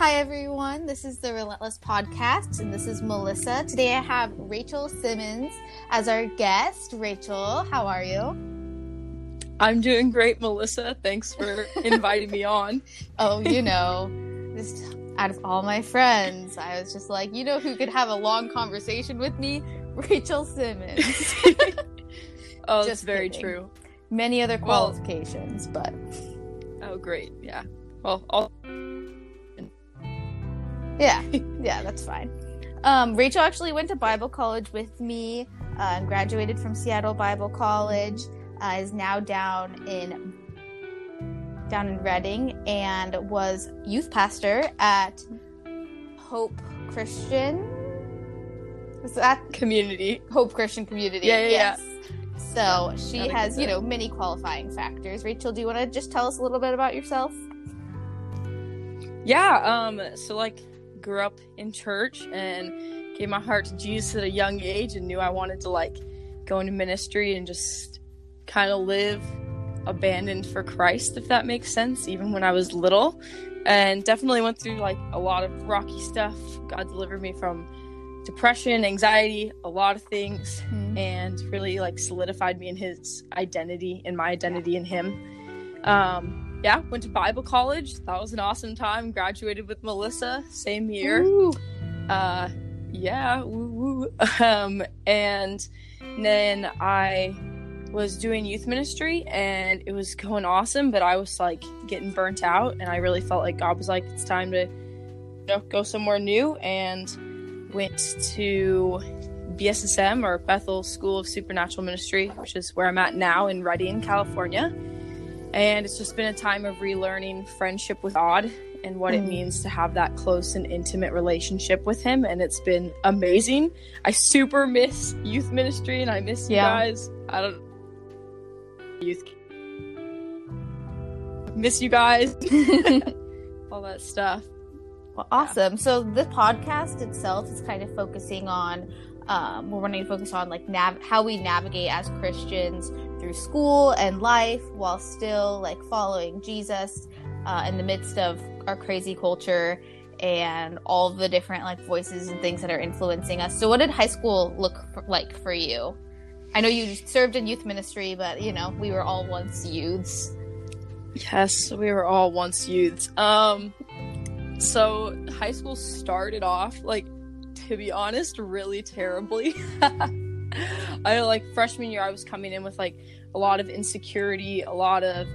Hi, everyone. This is the Relentless Podcast, and this is Melissa. Today I have Rachel Simmons as our guest. Rachel, how are you? I'm doing great, Melissa. Thanks for inviting me on. Oh, you know, just out of all my friends, I was just like, you know who could have a long conversation with me? Rachel Simmons. oh, that's very kidding. true. Many other qualifications, well, but. Oh, great. Yeah. Well, I'll yeah, yeah, that's fine. Um, Rachel actually went to Bible college with me uh, and graduated from Seattle Bible College. Uh, is now down in down in Redding and was youth pastor at Hope Christian. Is that community? Hope Christian Community. Yeah, yeah. Yes. Yeah. So she has, you know, many qualifying factors. Rachel, do you want to just tell us a little bit about yourself? Yeah. Um. So like grew up in church and gave my heart to Jesus at a young age and knew I wanted to like go into ministry and just kind of live abandoned for Christ, if that makes sense, even when I was little. And definitely went through like a lot of rocky stuff. God delivered me from depression, anxiety, a lot of things, mm-hmm. and really like solidified me in his identity in my identity in him. Um, yeah, went to Bible college. That was an awesome time. Graduated with Melissa same year. Ooh. Uh, yeah, woo woo. Um, and then I was doing youth ministry and it was going awesome, but I was like getting burnt out, and I really felt like God was like, it's time to you know, go somewhere new, and went to BSSM or Bethel School of Supernatural Ministry, which is where I'm at now in Redding, California and it's just been a time of relearning friendship with God and what mm. it means to have that close and intimate relationship with Him. And it's been amazing. I super miss youth ministry and I miss you guys. I don't youth miss you guys. All that stuff. Well, awesome. Yeah. So the podcast itself is kind of focusing on um, we're wanting to focus on like nav- how we navigate as Christians through school and life while still like following Jesus uh, in the midst of our crazy culture and all the different like voices and things that are influencing us. So, what did high school look for, like for you? I know you served in youth ministry, but you know we were all once youths. Yes, we were all once youths. Um, so high school started off like, to be honest, really terribly. I like freshman year, I was coming in with like a lot of insecurity, a lot of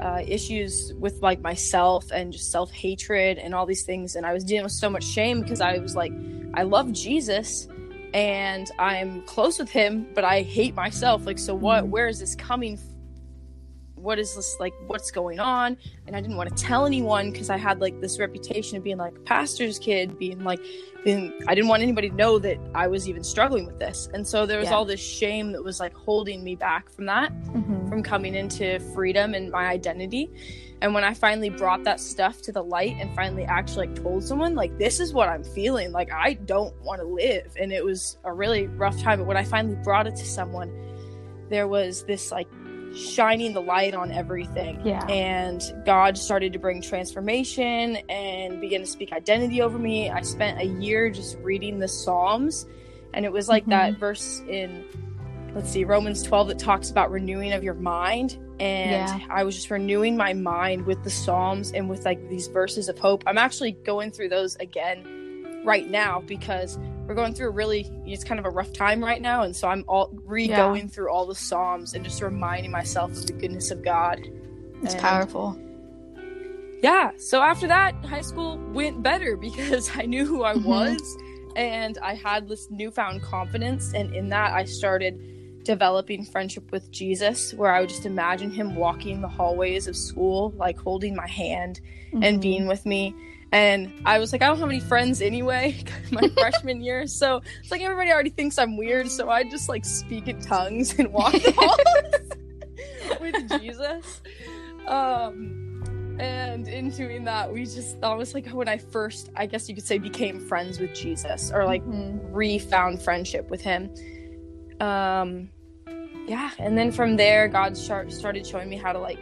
uh, issues with like myself and just self hatred and all these things. And I was dealing with so much shame because I was like, I love Jesus and I'm close with him, but I hate myself. Like, so what? Where is this coming from? What is this like what's going on and i didn't want to tell anyone because i had like this reputation of being like a pastor's kid being like being i didn't want anybody to know that i was even struggling with this and so there was yeah. all this shame that was like holding me back from that mm-hmm. from coming into freedom and my identity and when i finally brought that stuff to the light and finally actually like told someone like this is what i'm feeling like i don't want to live and it was a really rough time but when i finally brought it to someone there was this like shining the light on everything. Yeah. And God started to bring transformation and begin to speak identity over me. I spent a year just reading the Psalms, and it was like mm-hmm. that verse in let's see Romans 12 that talks about renewing of your mind and yeah. I was just renewing my mind with the Psalms and with like these verses of hope. I'm actually going through those again right now because we're going through a really it's kind of a rough time right now and so i'm all re-going yeah. through all the psalms and just reminding myself of the goodness of god it's and, powerful yeah so after that high school went better because i knew who i mm-hmm. was and i had this newfound confidence and in that i started developing friendship with jesus where i would just imagine him walking the hallways of school like holding my hand mm-hmm. and being with me and I was like, I don't have any friends anyway, my freshman year. So it's like everybody already thinks I'm weird. So I just like speak in tongues and walk the halls with Jesus. Um, and in doing that, we just, that was like when I first, I guess you could say, became friends with Jesus or like mm-hmm. re-found friendship with him. Um, yeah. And then from there, God start, started showing me how to like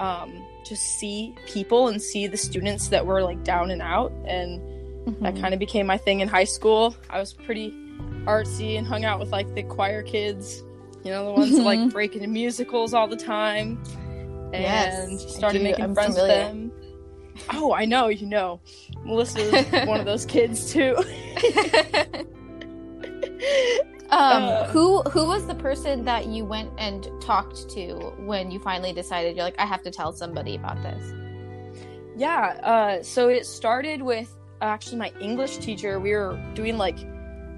um, just see people and see the students that were like down and out and Mm-hmm. that kind of became my thing in high school i was pretty artsy and hung out with like the choir kids you know the ones that like Mhm. break into musicals all the time and Yes, started making I'm friends familiar. with them oh i know you know melissa's one of those kids too um, Uh. who who was the person that you went and talked to when you finally decided you're like I have to tell somebody about this? Yeah, uh, so it started with actually my English teacher. We were doing like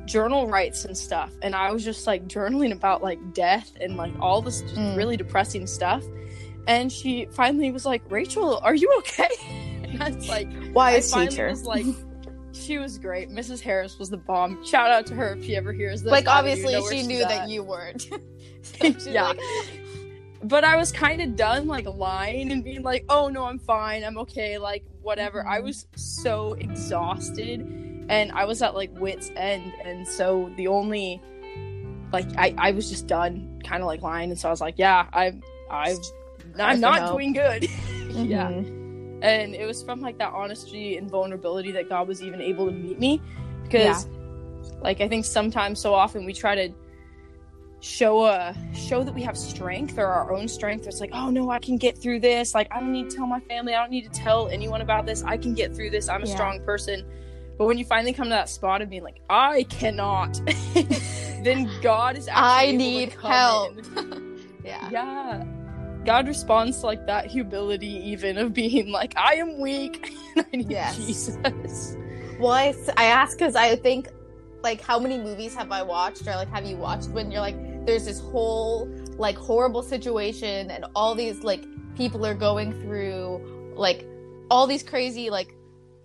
journal writes and stuff, and I was just like journaling about like death and like all this Mm. really depressing stuff. And she finally was like, "Rachel, are you okay?" And I was like, Why I finally was like, she was great. Mrs. Harris was the bomb. Shout out to her if she ever hears this. like I obviously know she knew that you weren't. So Yeah. like, but I was kind of done like lying and being like, "Oh no, I'm fine. I'm okay." Like whatever. I Mhm. was so exhausted and I was at like wits end and so the only like I I was just done kind of like lying and so I was like, "Yeah, I'm I've I'm not doing good." yeah. And it was from like that honesty and vulnerability that God was even able to meet me because like I think sometimes so often we try to show a show that we have strength or our own strength. It's like, oh no, I can get through this. Like I don't need to tell my family. I don't need to tell anyone about this. I can get through this. I'm a Yeah. strong person. But when you finally come to that spot of being like, I cannot, then God is actually I need help. Yeah. Yeah. God responds to like that humility even of being like, I am weak. and I need Yes. Jesus. Well, I, I ask because I think, like, how many movies have I watched, or like, have you watched when you're like, there's this whole like horrible situation, and all these like people are going through like all these crazy like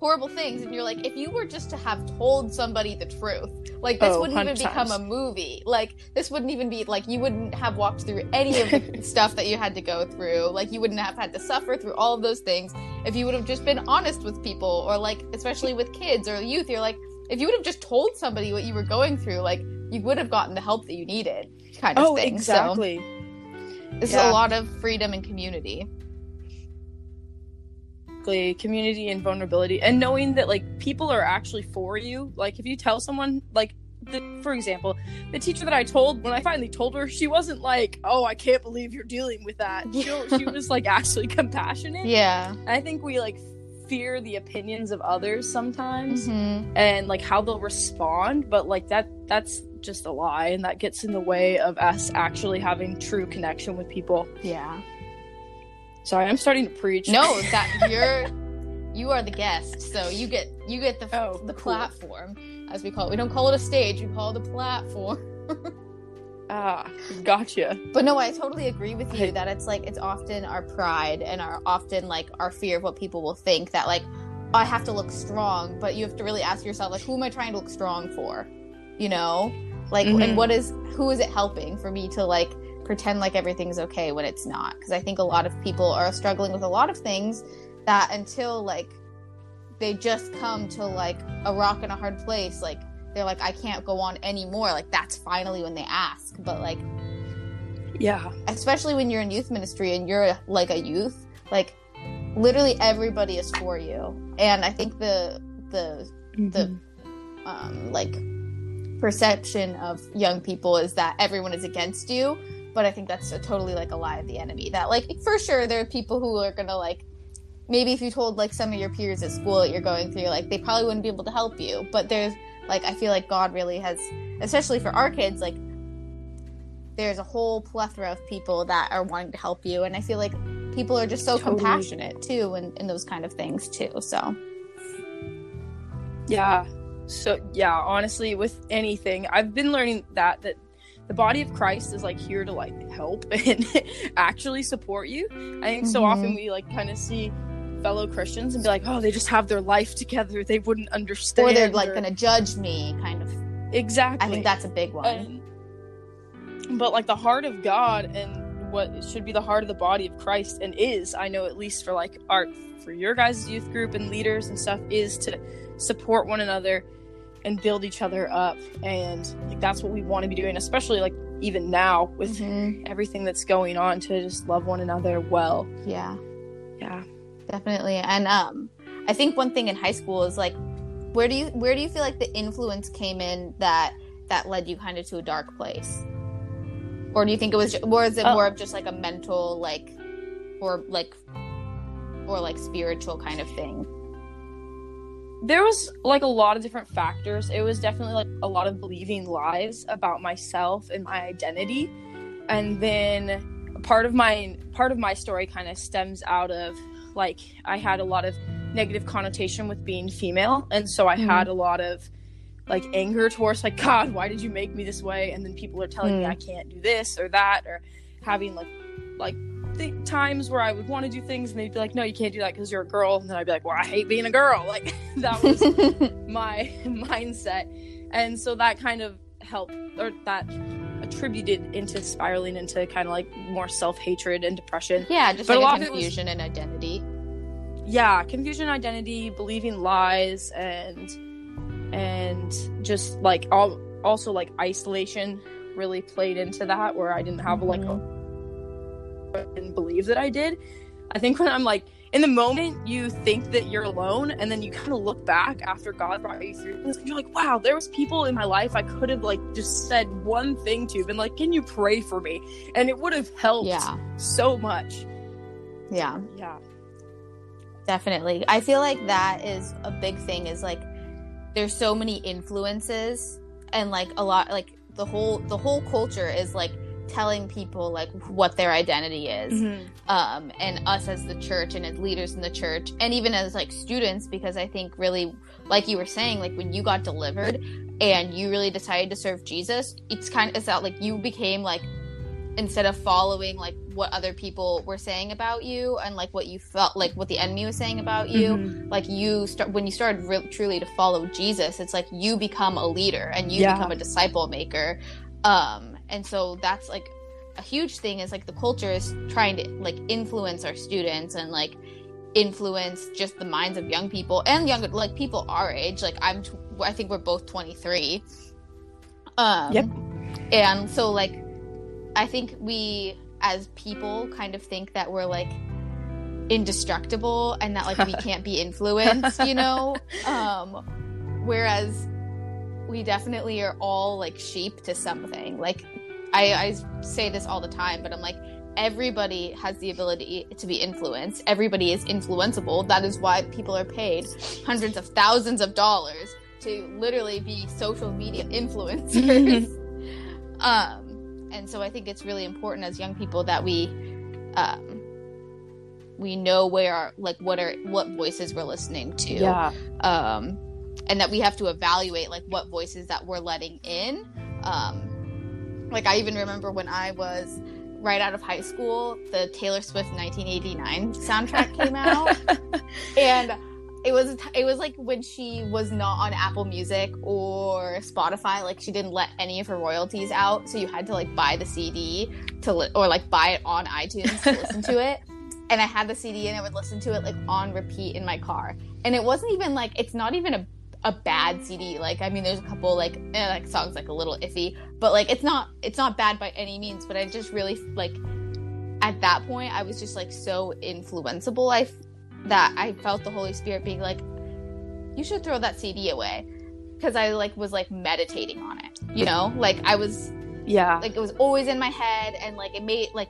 horrible things, and you're like, if you were just to have told somebody the truth, like this Oh, wouldn't even 100 become a movie. Like this wouldn't even be like you wouldn't have walked through any of the stuff that you had to go through. Like you wouldn't have had to suffer through all of those things if you would have just been honest with people or like especially with kids or youth you're like if you would have just told somebody what you were going through like you would have gotten the help that you needed kind of Oh, thing exactly. so it's Yeah. a lot of freedom and community community and vulnerability and knowing that like people are actually for you. Like if you tell someone like the, for example the teacher that i told when i finally told her she wasn't like oh i can't believe you're dealing with that. She, she was like actually compassionate. Yeah. And i think we like fear the opinions of others sometimes Mhm. and like how they'll respond but like that that's just a lie and that gets in the way of us actually having true connection with people. Yeah sorry i'm starting to preach no that you're you are the guest so you get you get the Oh, the cool. platform as we call it we don't call it a stage we call it a platform ah gotcha But no, I totally agree with you that it's like it's often our pride and our often like our fear of what people will think that like I have to look strong, but you have to really ask yourself like who am I trying to look strong for? You know? Like Mhm. and what is who is it helping for me to like pretend like everything's okay when it's not? Because I think a lot of people are struggling with a lot of things that until like they just come to like a rock and a hard place like they're like I can't go on anymore. Like that's finally when they ask. But like yeah. especially when you're in youth ministry and you're like a youth like literally everybody is for you. And i think the the the um like perception of young people is that everyone is against you but i think that's a totally like a lie of the enemy that like for sure there are people who are gonna like maybe if you told like some of your peers at school that you're going through like they probably wouldn't be able to help you but there's like i feel like god really has especially for our kids like there's a whole plethora of people that are wanting to help you and i feel like people are just so Totally. compassionate too in, in those kind of things too so Yeah. So yeah, honestly, with anything, I've been learning that that the body of Christ is like here to like help and actually support you. I think so Mhm. often we like kind of see fellow Christians and be like, oh, they just have their life together. They wouldn't understand. or they're like gonna judge me kind of exactly. i think that's a big one And- but like the heart of God and what should be the heart of the body of Christ and is, I know at least for like art for your guys' youth group and leaders and stuff, is to support one another and build each other up. And like that's what we want to be doing, especially like even now with Mhm. everything that's going on to just love one another well. Yeah. Yeah. definitely and um i think one thing in high school is like where do you where do you feel like the influence came in that that led you kind of to a dark place or do you think it was or is it Oh. more of just like a mental like or like or like spiritual kind of thing there was like a lot of different factors. It was definitely like a lot of believing lies about myself and my identity. And then part of my part of my story kind of stems out of like I had a lot of negative connotation with being female and so I Mhm. had a lot of like anger towards like god why did you make me this way and then people are telling me Mm. I can't do this or that or having like like th- times where I would want to do things and they'd be like no you can't do that because you're a girl and then I'd be like well I hate being a girl. Like that was my mindset. And so that kind of helped or that attributed into spiraling into kind of like more self-hatred and depression. Yeah just But a like lot a of was- confusion and identity. Yeah confusion identity believing lies and and just like all also like isolation really played into that where i didn't have like a mm-hmm. And believe that i did i think when i'm like in the moment you think that you're alone and then you kind of look back after god brought you through you're like wow there was people in my life i could have like just said one thing to been like can you pray for me and it would have helped yeah. so much. Yeah. Yeah. Definitely. I feel like that is a big thing is like there's so many influences and like a lot like the whole the whole culture is like telling people like what their identity is um and us as the church and as leaders in the church and even as like students because i think really like you were saying like when you got delivered and you really decided to serve jesus it's kind of it's out like you became like instead of following like what other people were saying about you and like what you felt like what the enemy was saying about you Mhm. like you start when you started re- truly to follow jesus it's like you become a leader and you Yeah. become a disciple maker um and so that's like a huge thing is like the culture is trying to like influence our students and like influence just the minds of young people and younger like people our age. Like i'm tw- i think we're both 23 um Yep. and so like i think we as people kind of think that we're like indestructible and that like we can't be influenced you know? Um whereas we definitely are all like sheep to something. Like I, I say this all the time but i'm like everybody has the ability to be influenced. Everybody is influenceable. That is why people are paid hundreds of thousands of dollars to literally be social media influencers. Um and so i think it's really important as young people that we um we know where our, like what are what voices we're listening to. Yeah. Um, and that we have to evaluate like what voices that we're letting in. Um, like I even remember when I was right out of high school, the Taylor Swift 1989 soundtrack came out, and it was it was like when she was not on Apple Music or Spotify, like she didn't let any of her royalties out, so you had to like buy the CD to li- or like buy it on iTunes to listen to it. And I had the CD and I would listen to it like on repeat in my car. And it wasn't even like it's not even a a bad CD. Like I mean, there's a couple like eh, like songs like a little iffy, but like it's not it's not bad by any means. But I just really like at that point I was just like so influenceable. I that I felt the Holy Spirit being like, you should throw that CD away because I like was like meditating on it. You know, like I was yeah like it was always in my head and like it made like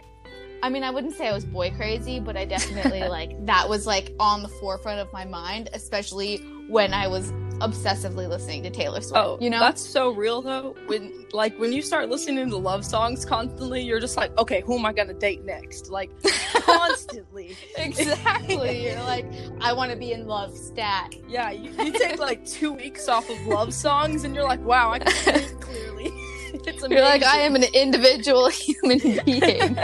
I mean I wouldn't say I was boy crazy, but I definitely like that was like on the forefront of my mind, especially when I was obsessively listening to Taylor Swift. Oh, you know? that's so real though. When like when you start listening to love songs constantly, you're just like, okay, who am I gonna date next? Like constantly. exactly. You're like, I want to be in love stat. yeah, you, you take like two weeks off of love songs, and you're like, wow, I can clearly. it's amazing. You're like, I am an individual human being.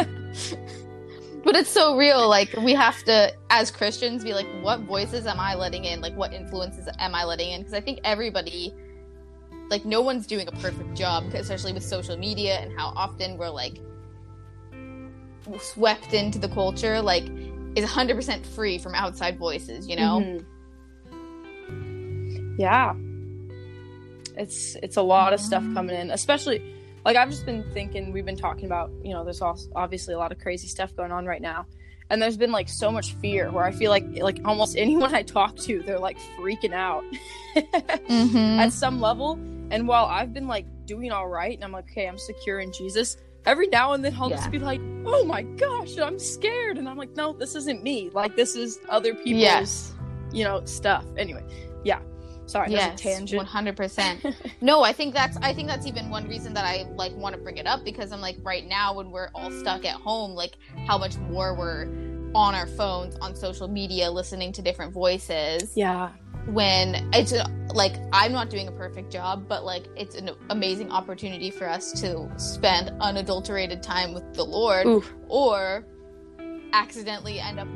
But it's so real. Like, we have to, as Christians, be like, what voices am I letting in? Like, what influences am I letting in? Because I think everybody, like, no one's doing a perfect job, especially with social media and how often we're like swept into the culture. Like, is 100% free from outside voices, you know? Mhm. Yeah. It's it's a lot of stuff Mhm. coming in, especially like I've just been thinking we've been talking about, you know, there's also obviously a lot of crazy stuff going on right now. And there's been like so much fear where I feel like like almost anyone I talk to, they're like freaking out Mhm. at some level. And while I've been like doing all right and I'm like, okay, I'm secure in Jesus, every now and then I'll Yeah. just be like, oh my gosh, I'm scared. And I'm like, no, this isn't me. Like this is other people's, Yes. you know, stuff. Anyway, yeah. Sorry, yes, that's a tangent. one hundred percent. No, I think that's I think that's even one reason that I like want to bring it up because I'm like right now when we're all stuck at home, like how much more we're on our phones, on social media, listening to different voices. Yeah. When it's like I'm not doing a perfect job, but like it's an amazing opportunity for us to spend unadulterated time with the Lord, Oof. or accidentally end up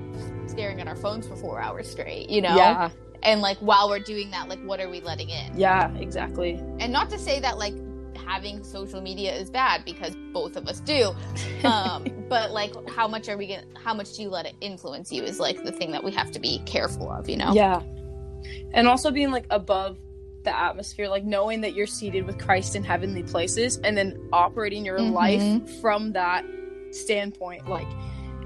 staring at our phones for four hours straight. You know, Yeah. And like while we're doing that, like what are we letting in? Yeah, exactly. and not to say that like having social media is bad because both of us do um but like how much are we gonna how much do you let it influence you is like the thing that we have to be careful of you know Yeah. And also being like above the atmosphere, like knowing that you're seated with Christ in heavenly places and then operating your Mhm. life from that standpoint. Like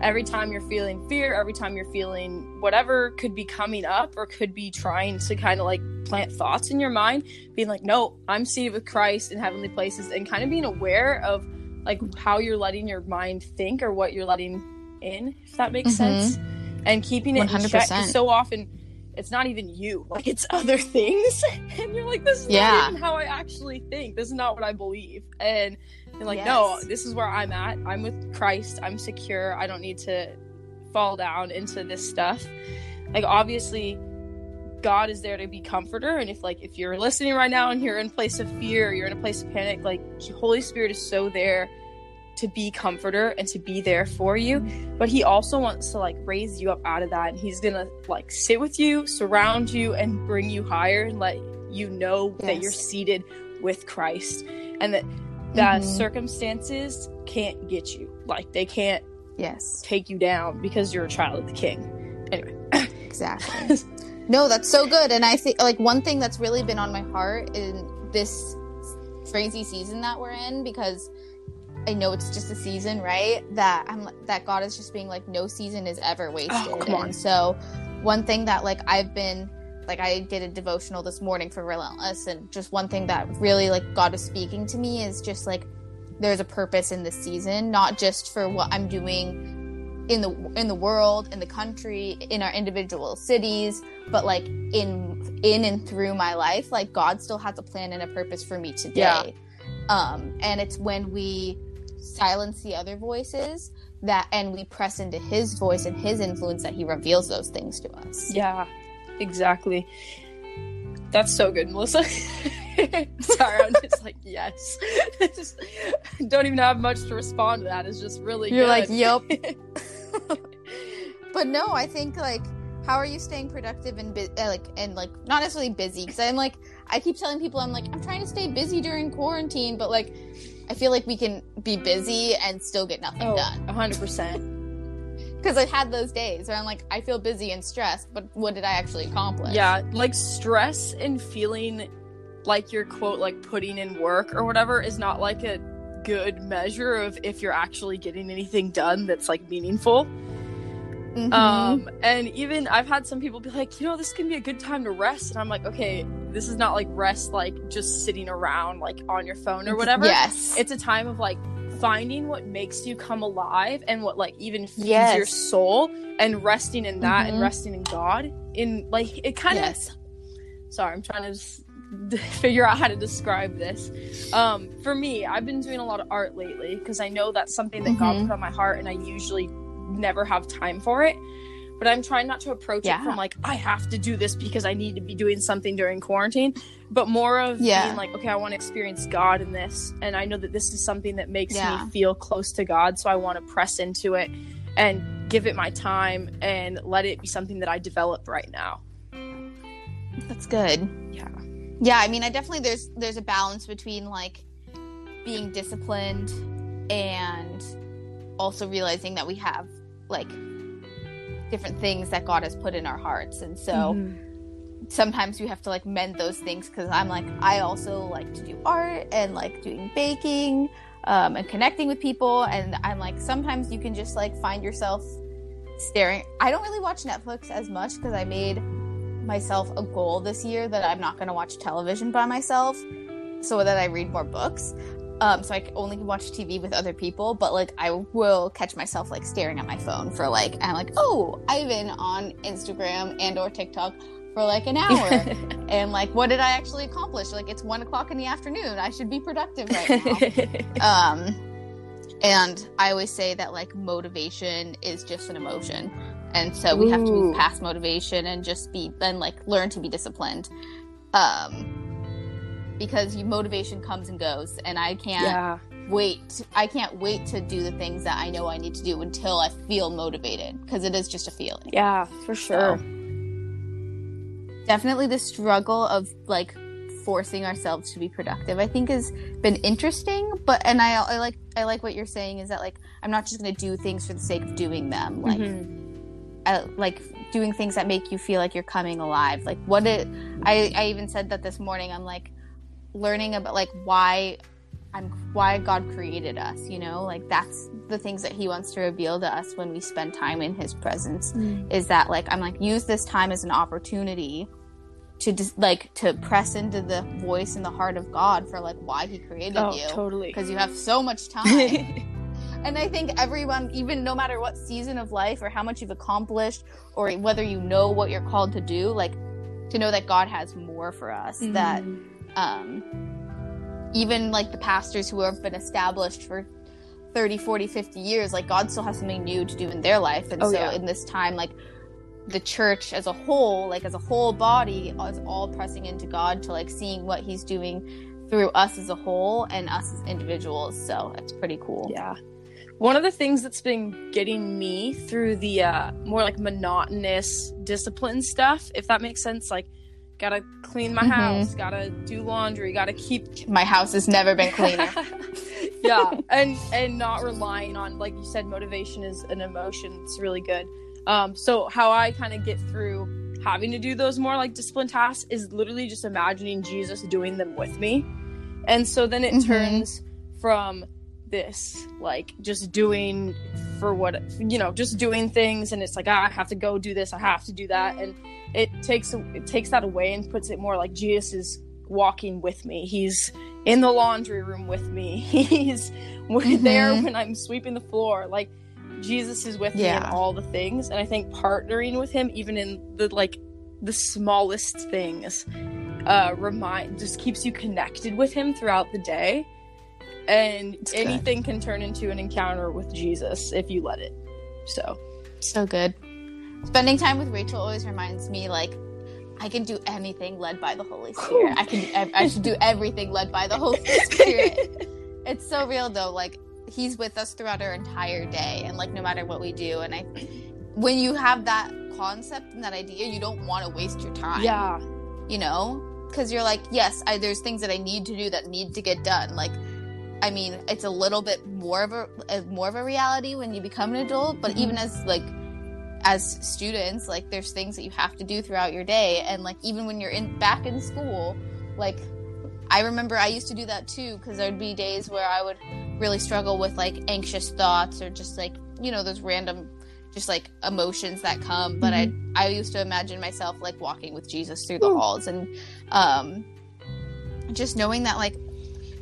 every time you're feeling fear, every time you're feeling whatever could be coming up or could be trying to kind of like plant thoughts in your mind, being like, no, I'm seated with Christ in heavenly places and kind of being aware of like how you're letting your mind think or what you're letting in, if that makes Mhm. sense. And keeping it in check. 100%. So often it's not even you, like it's other things. And you're like, this is Yeah. not even how I actually think. This is not what I believe. And you're like, no, this is where I'm at. I'm with Christ. I'm secure. I don't need to fall down into this stuff. Like obviously God is there to be comforter and if like if you're listening right now and you're in a place of fear, you're in a place of panic, like Holy Spirit is so there to be comforter and to be there for you but he also wants to like raise you up out of that and he's gonna like sit with you surround you and bring you higher and let you know that you're seated with christ and that that Mhm. circumstances can't get you. Like they can't yes. take you down because you're a child of the king. Anyway. Exactly. No that's so good and i think like one thing that's really been on my heart in this crazy season that we're in because I know it's just a season, right? That I'm that God is just being like, no season is ever wasted. Oh, come on. And so, one thing that like I've been like I did a devotional this morning for Relentless, and just one thing that really like God is speaking to me is just like there's a purpose in this season, not just for what I'm doing in the in the world, in the country, in our individual cities, but like in in and through my life, like God still has a plan and a purpose for me today. Yeah. Um, and it's when we silence the other voices that and we press into his voice and his influence that he reveals those things to us. yeah exactly. That's so good melissa. Sorry i'm just like yes. Just don't even have much to respond to that. It's just really You're like, yep. But no, I think like how are you staying productive and bu- uh, like and like not necessarily busy? Because I'm like I keep telling people I'm like I'm trying to stay busy during quarantine, but like I feel like we can be busy and still get nothing oh done 100% because I've had those days where I'm like I feel busy and stressed, but what did I actually accomplish? Yeah, like stress and feeling like you're quote like putting in work or whatever is not like a good measure of if you're actually getting anything done that's like meaningful. Mhm. Um and even I've had some people be like, "You know, this can be a good time to rest." And I'm like, "Okay, this is not like rest like just sitting around like on your phone or whatever. Yes, It's a time of like finding what makes you come alive and what like even feeds Yes. your soul and resting in that and Mhm. resting in God. In like it kind of yes. sorry i'm trying to just figure out how to describe this um for me i've been doing a lot of art lately because i know that's something that god Mhm. put on my heart and i usually never have time for it but i'm trying not to approach Yeah. it from like i have to do this because i need to be doing something during quarantine but more of Yeah. being like okay i want to experience god in this and i know that this is something that makes Yeah. me feel close to god so i want to press into it and give it my time and let it be something that i develop right now That's good. yeah Yeah, I mean, I definitely there's there's a balance between like being disciplined and also realizing that we have like different things that God has put in our hearts. And so Mhm. sometimes you have to like mend those things because I'm like I also like to do art and like doing baking um, and connecting with people and I'm like sometimes you can just like find yourself staring. I don't really watch Netflix as much because I made myself a goal this year that I'm not going to watch television by myself so that I read more books. Um, so I only can watch TV with other people, but like I will catch myself like staring at my phone for like I'm like, oh, I've been on Instagram and or TikTok for like an hour, and like, what did I actually accomplish? Like it's one o'clock in the afternoon. I should be productive right now. um, and I always say that like motivation is just an emotion, and so we Ooh. have to move past motivation and just be then like learn to be disciplined. Um, because you, motivation comes and goes, and I can't yeah. wait. I can't wait to do the things that I know I need to do until I feel motivated because it is just a feeling. Yeah, for sure. So, definitely the struggle of like forcing ourselves to be productive. I think has been interesting, but and I, I like I like what you're saying is that like I'm not just going to do things for the sake of doing them. Like. Mm-hmm. I, like doing things that make you feel like you're coming alive like what it I, I even said that this morning i'm like learning about like why I'm why God created us, you know? Like that's the things that he wants to reveal to us when we spend time in his presence mm. is that like I'm like use this time as an opportunity to just like to press into the voice and the heart of God for like why he created oh, you. Totally. Because you have so much time. and I think everyone, even no matter what season of life or how much you've accomplished or whether you know what you're called to do, like to know that God has more for us mm. that um, even like the pastors who have been established for 30 40 50 years like god still has something new to do in their life. And oh, so yeah. in this time like the church as a whole like as a whole body is all pressing into god to like seeing what he's doing through us as a whole and us as individuals. So it's pretty cool. Yeah. One of the things that's been getting me through the uh, more like monotonous discipline stuff if that makes sense like gotta clean my mm-hmm. house, gotta do laundry, gotta keep my house has never been cleaner. yeah, and and not relying on like you said, motivation is an emotion. It's really good. Um, so how I kind of get through having to do those more like discipline tasks is literally just imagining Jesus doing them with me, and so then it mm-hmm. turns from this like just doing for what you know just doing things and it's like ah, i have to go do this i have to do that and it takes it takes that away and puts it more like Jesus is walking with me. He's in the laundry room with me. He's mm-hmm. there when I'm sweeping the floor. Like Jesus is with yeah. me in all the things, and I think partnering with Him, even in the like the smallest things, uh, remind just keeps you connected with Him throughout the day. And it's anything good. can turn into an encounter with Jesus if you let it. So, so good spending time with Rachel always reminds me like I can do anything led by the Holy Spirit. I can I should do everything led by the Holy Spirit. it's so real though. Like he's with us throughout our entire day and like no matter what we do and I when you have that concept and that idea, you don't want to waste your time. Yeah. You know? Cuz you're like, yes, I, there's things that I need to do that need to get done. Like I mean, it's a little bit more of a more of a reality when you become an adult, but mm-hmm. even as like as students like there's things that you have to do throughout your day and like even when you're in back in school like i remember i used to do that too because there'd be days where i would really struggle with like anxious thoughts or just like you know those random just like emotions that come but mm-hmm. i i used to imagine myself like walking with jesus through the halls and um just knowing that like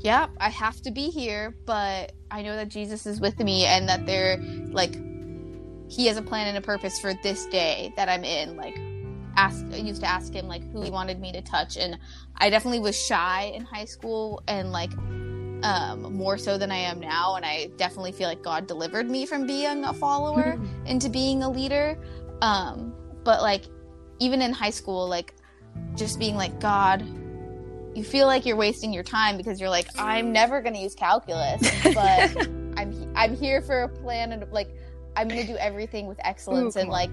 yeah i have to be here but i know that jesus is with me and that they're like he has a plan and a purpose for this day that I'm in. Like, ask I used to ask him like who he wanted me to touch, and I definitely was shy in high school and like um, more so than I am now. And I definitely feel like God delivered me from being a follower into being a leader. Um, but like even in high school, like just being like God. You feel like you're wasting your time because you're like, I'm never gonna use calculus, but I'm I'm here for a plan and like I'm going to do everything with excellence Ooh, and like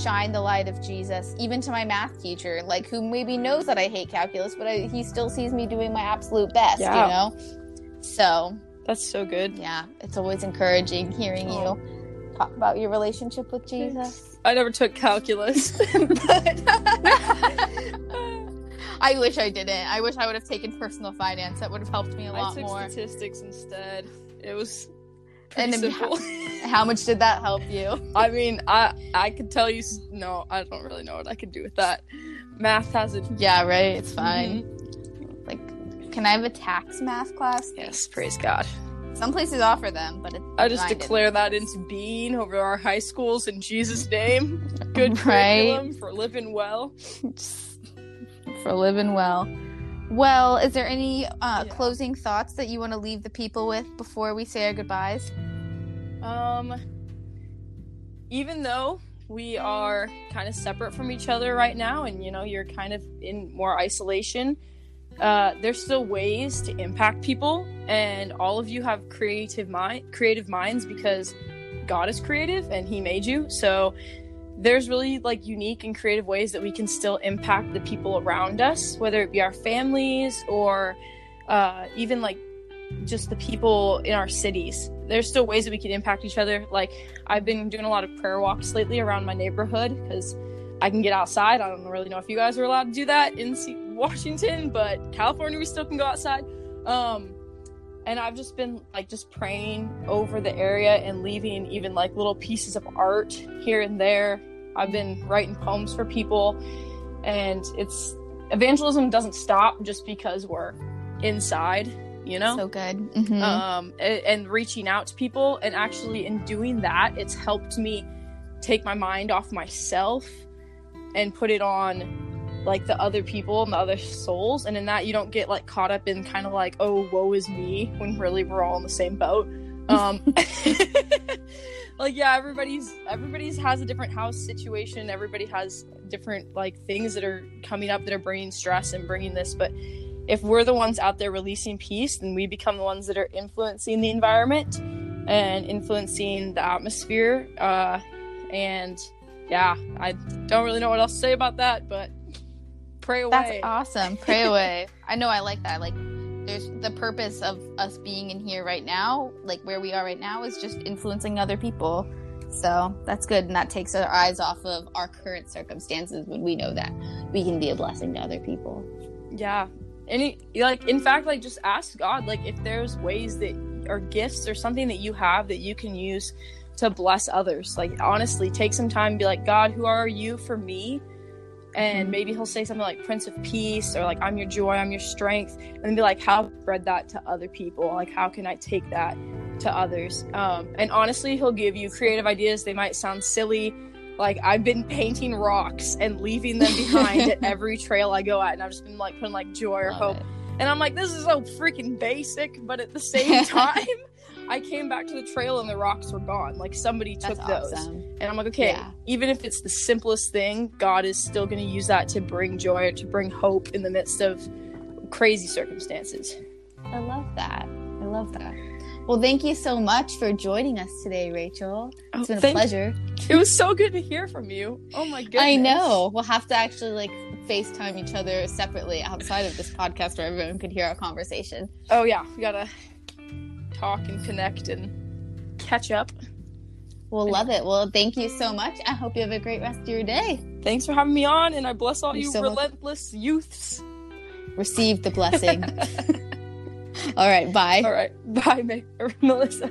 shine the light of Jesus, even to my math teacher, like who maybe knows that I hate calculus, but I, he still sees me doing my absolute best, yeah. you know? So that's so good. Yeah, it's always encouraging hearing oh. you talk about your relationship with Jesus? I never took calculus, but I wish I didn't. I wish I would have taken personal finance. That would have helped me a lot took more. statistics instead. It was And simple. How much did that help you? I mean, I I could tell you. No, I don't really know what I could do with that. Math hasn't. Yeah, right. It's fine. Mm-hmm. Like, can I have a tax math class? Yes, praise God. Some places offer them, but it, I just declare that into being over our high schools in Jesus' name. Good Right. curriculum for living well. For living well. Well, is there any uh, Yeah. closing thoughts that you want to leave the people with before we say our goodbyes? Um, even though we are kind of separate from each other right now, and you know you're kind of in more isolation, uh, there's still ways to impact people, and all of you have creative mind, creative minds because God is creative and He made you. So there's really like unique and creative ways that we can still impact the people around us, whether it be our families or uh, even like just the people in our cities. There's still ways that we can impact each other. Like I've been doing a lot of prayer walks lately around my neighborhood because I can get outside. I don't really know if you guys are allowed to do that in Washington, but California we still can go outside. Um, and I've just been like just praying over the area and leaving even like little pieces of art here and there. I've been writing poems for people, and it's evangelism doesn't stop just because we're inside, you know So good. Mhm. um, a- and reaching out to people. And actually, in doing that, it's helped me take my mind off myself and put it on like the other people and the other souls. And in that, you don't get like caught up in kind of like, oh, woe is me, when really we're all in the same boat. Um, like yeah, everybody's everybody's has a different house situation. Everybody has different like things that are coming up that are bringing stress and bringing this, but if we're the ones out there releasing peace, then we become the ones that are influencing the environment and influencing the atmosphere. Uh, and yeah, I don't really know what else to say about that, but pray away That's awesome. Pray away. I know I like that. I Like there's the purpose of us being in here right now, like where we are right now is just influencing other people. So that's good and that takes our eyes off of our current circumstances when we know that we can be a blessing to other people. yeah. Any like in fact, like just ask God, like if there's ways that or gifts or something that you have that you can use to bless others. Like honestly, take some time and be like, God, who are you for me? And maybe he'll say something like Prince of Peace or like I'm your joy, I'm your strength, and then be like, how spread that to other people? Like how can I take that to others? Um, and honestly, he'll give you creative ideas. They might sound silly. Like I've been painting rocks and leaving them behind at every trail I go at, and I've just been like putting like joy or Love hope. it. And I'm like, this is so freaking basic, but at the same time, I came back to the trail and the rocks were gone. Like somebody took That's those. awesome. And I'm like, okay, Yeah. even if it's the simplest thing, God is still going to use that to bring joy or to bring hope in the midst of crazy circumstances. I love that. I love that. Well, thank you so much for joining us today, Rachel. It's oh, been a Oh, pleasure. It was so good to hear from you. Oh my goodness. I know. We'll have to actually like FaceTime each other separately outside of this podcast where everyone could hear our conversation. Oh yeah, we gotta talk and connect and catch up. We'll love it. Well, thank you so much. I hope you have a great rest of your day. Thanks for having me on, and I bless all You're you so welcome. relentless youths. Receive the blessing. All right. Bye. All right, bye, Melissa.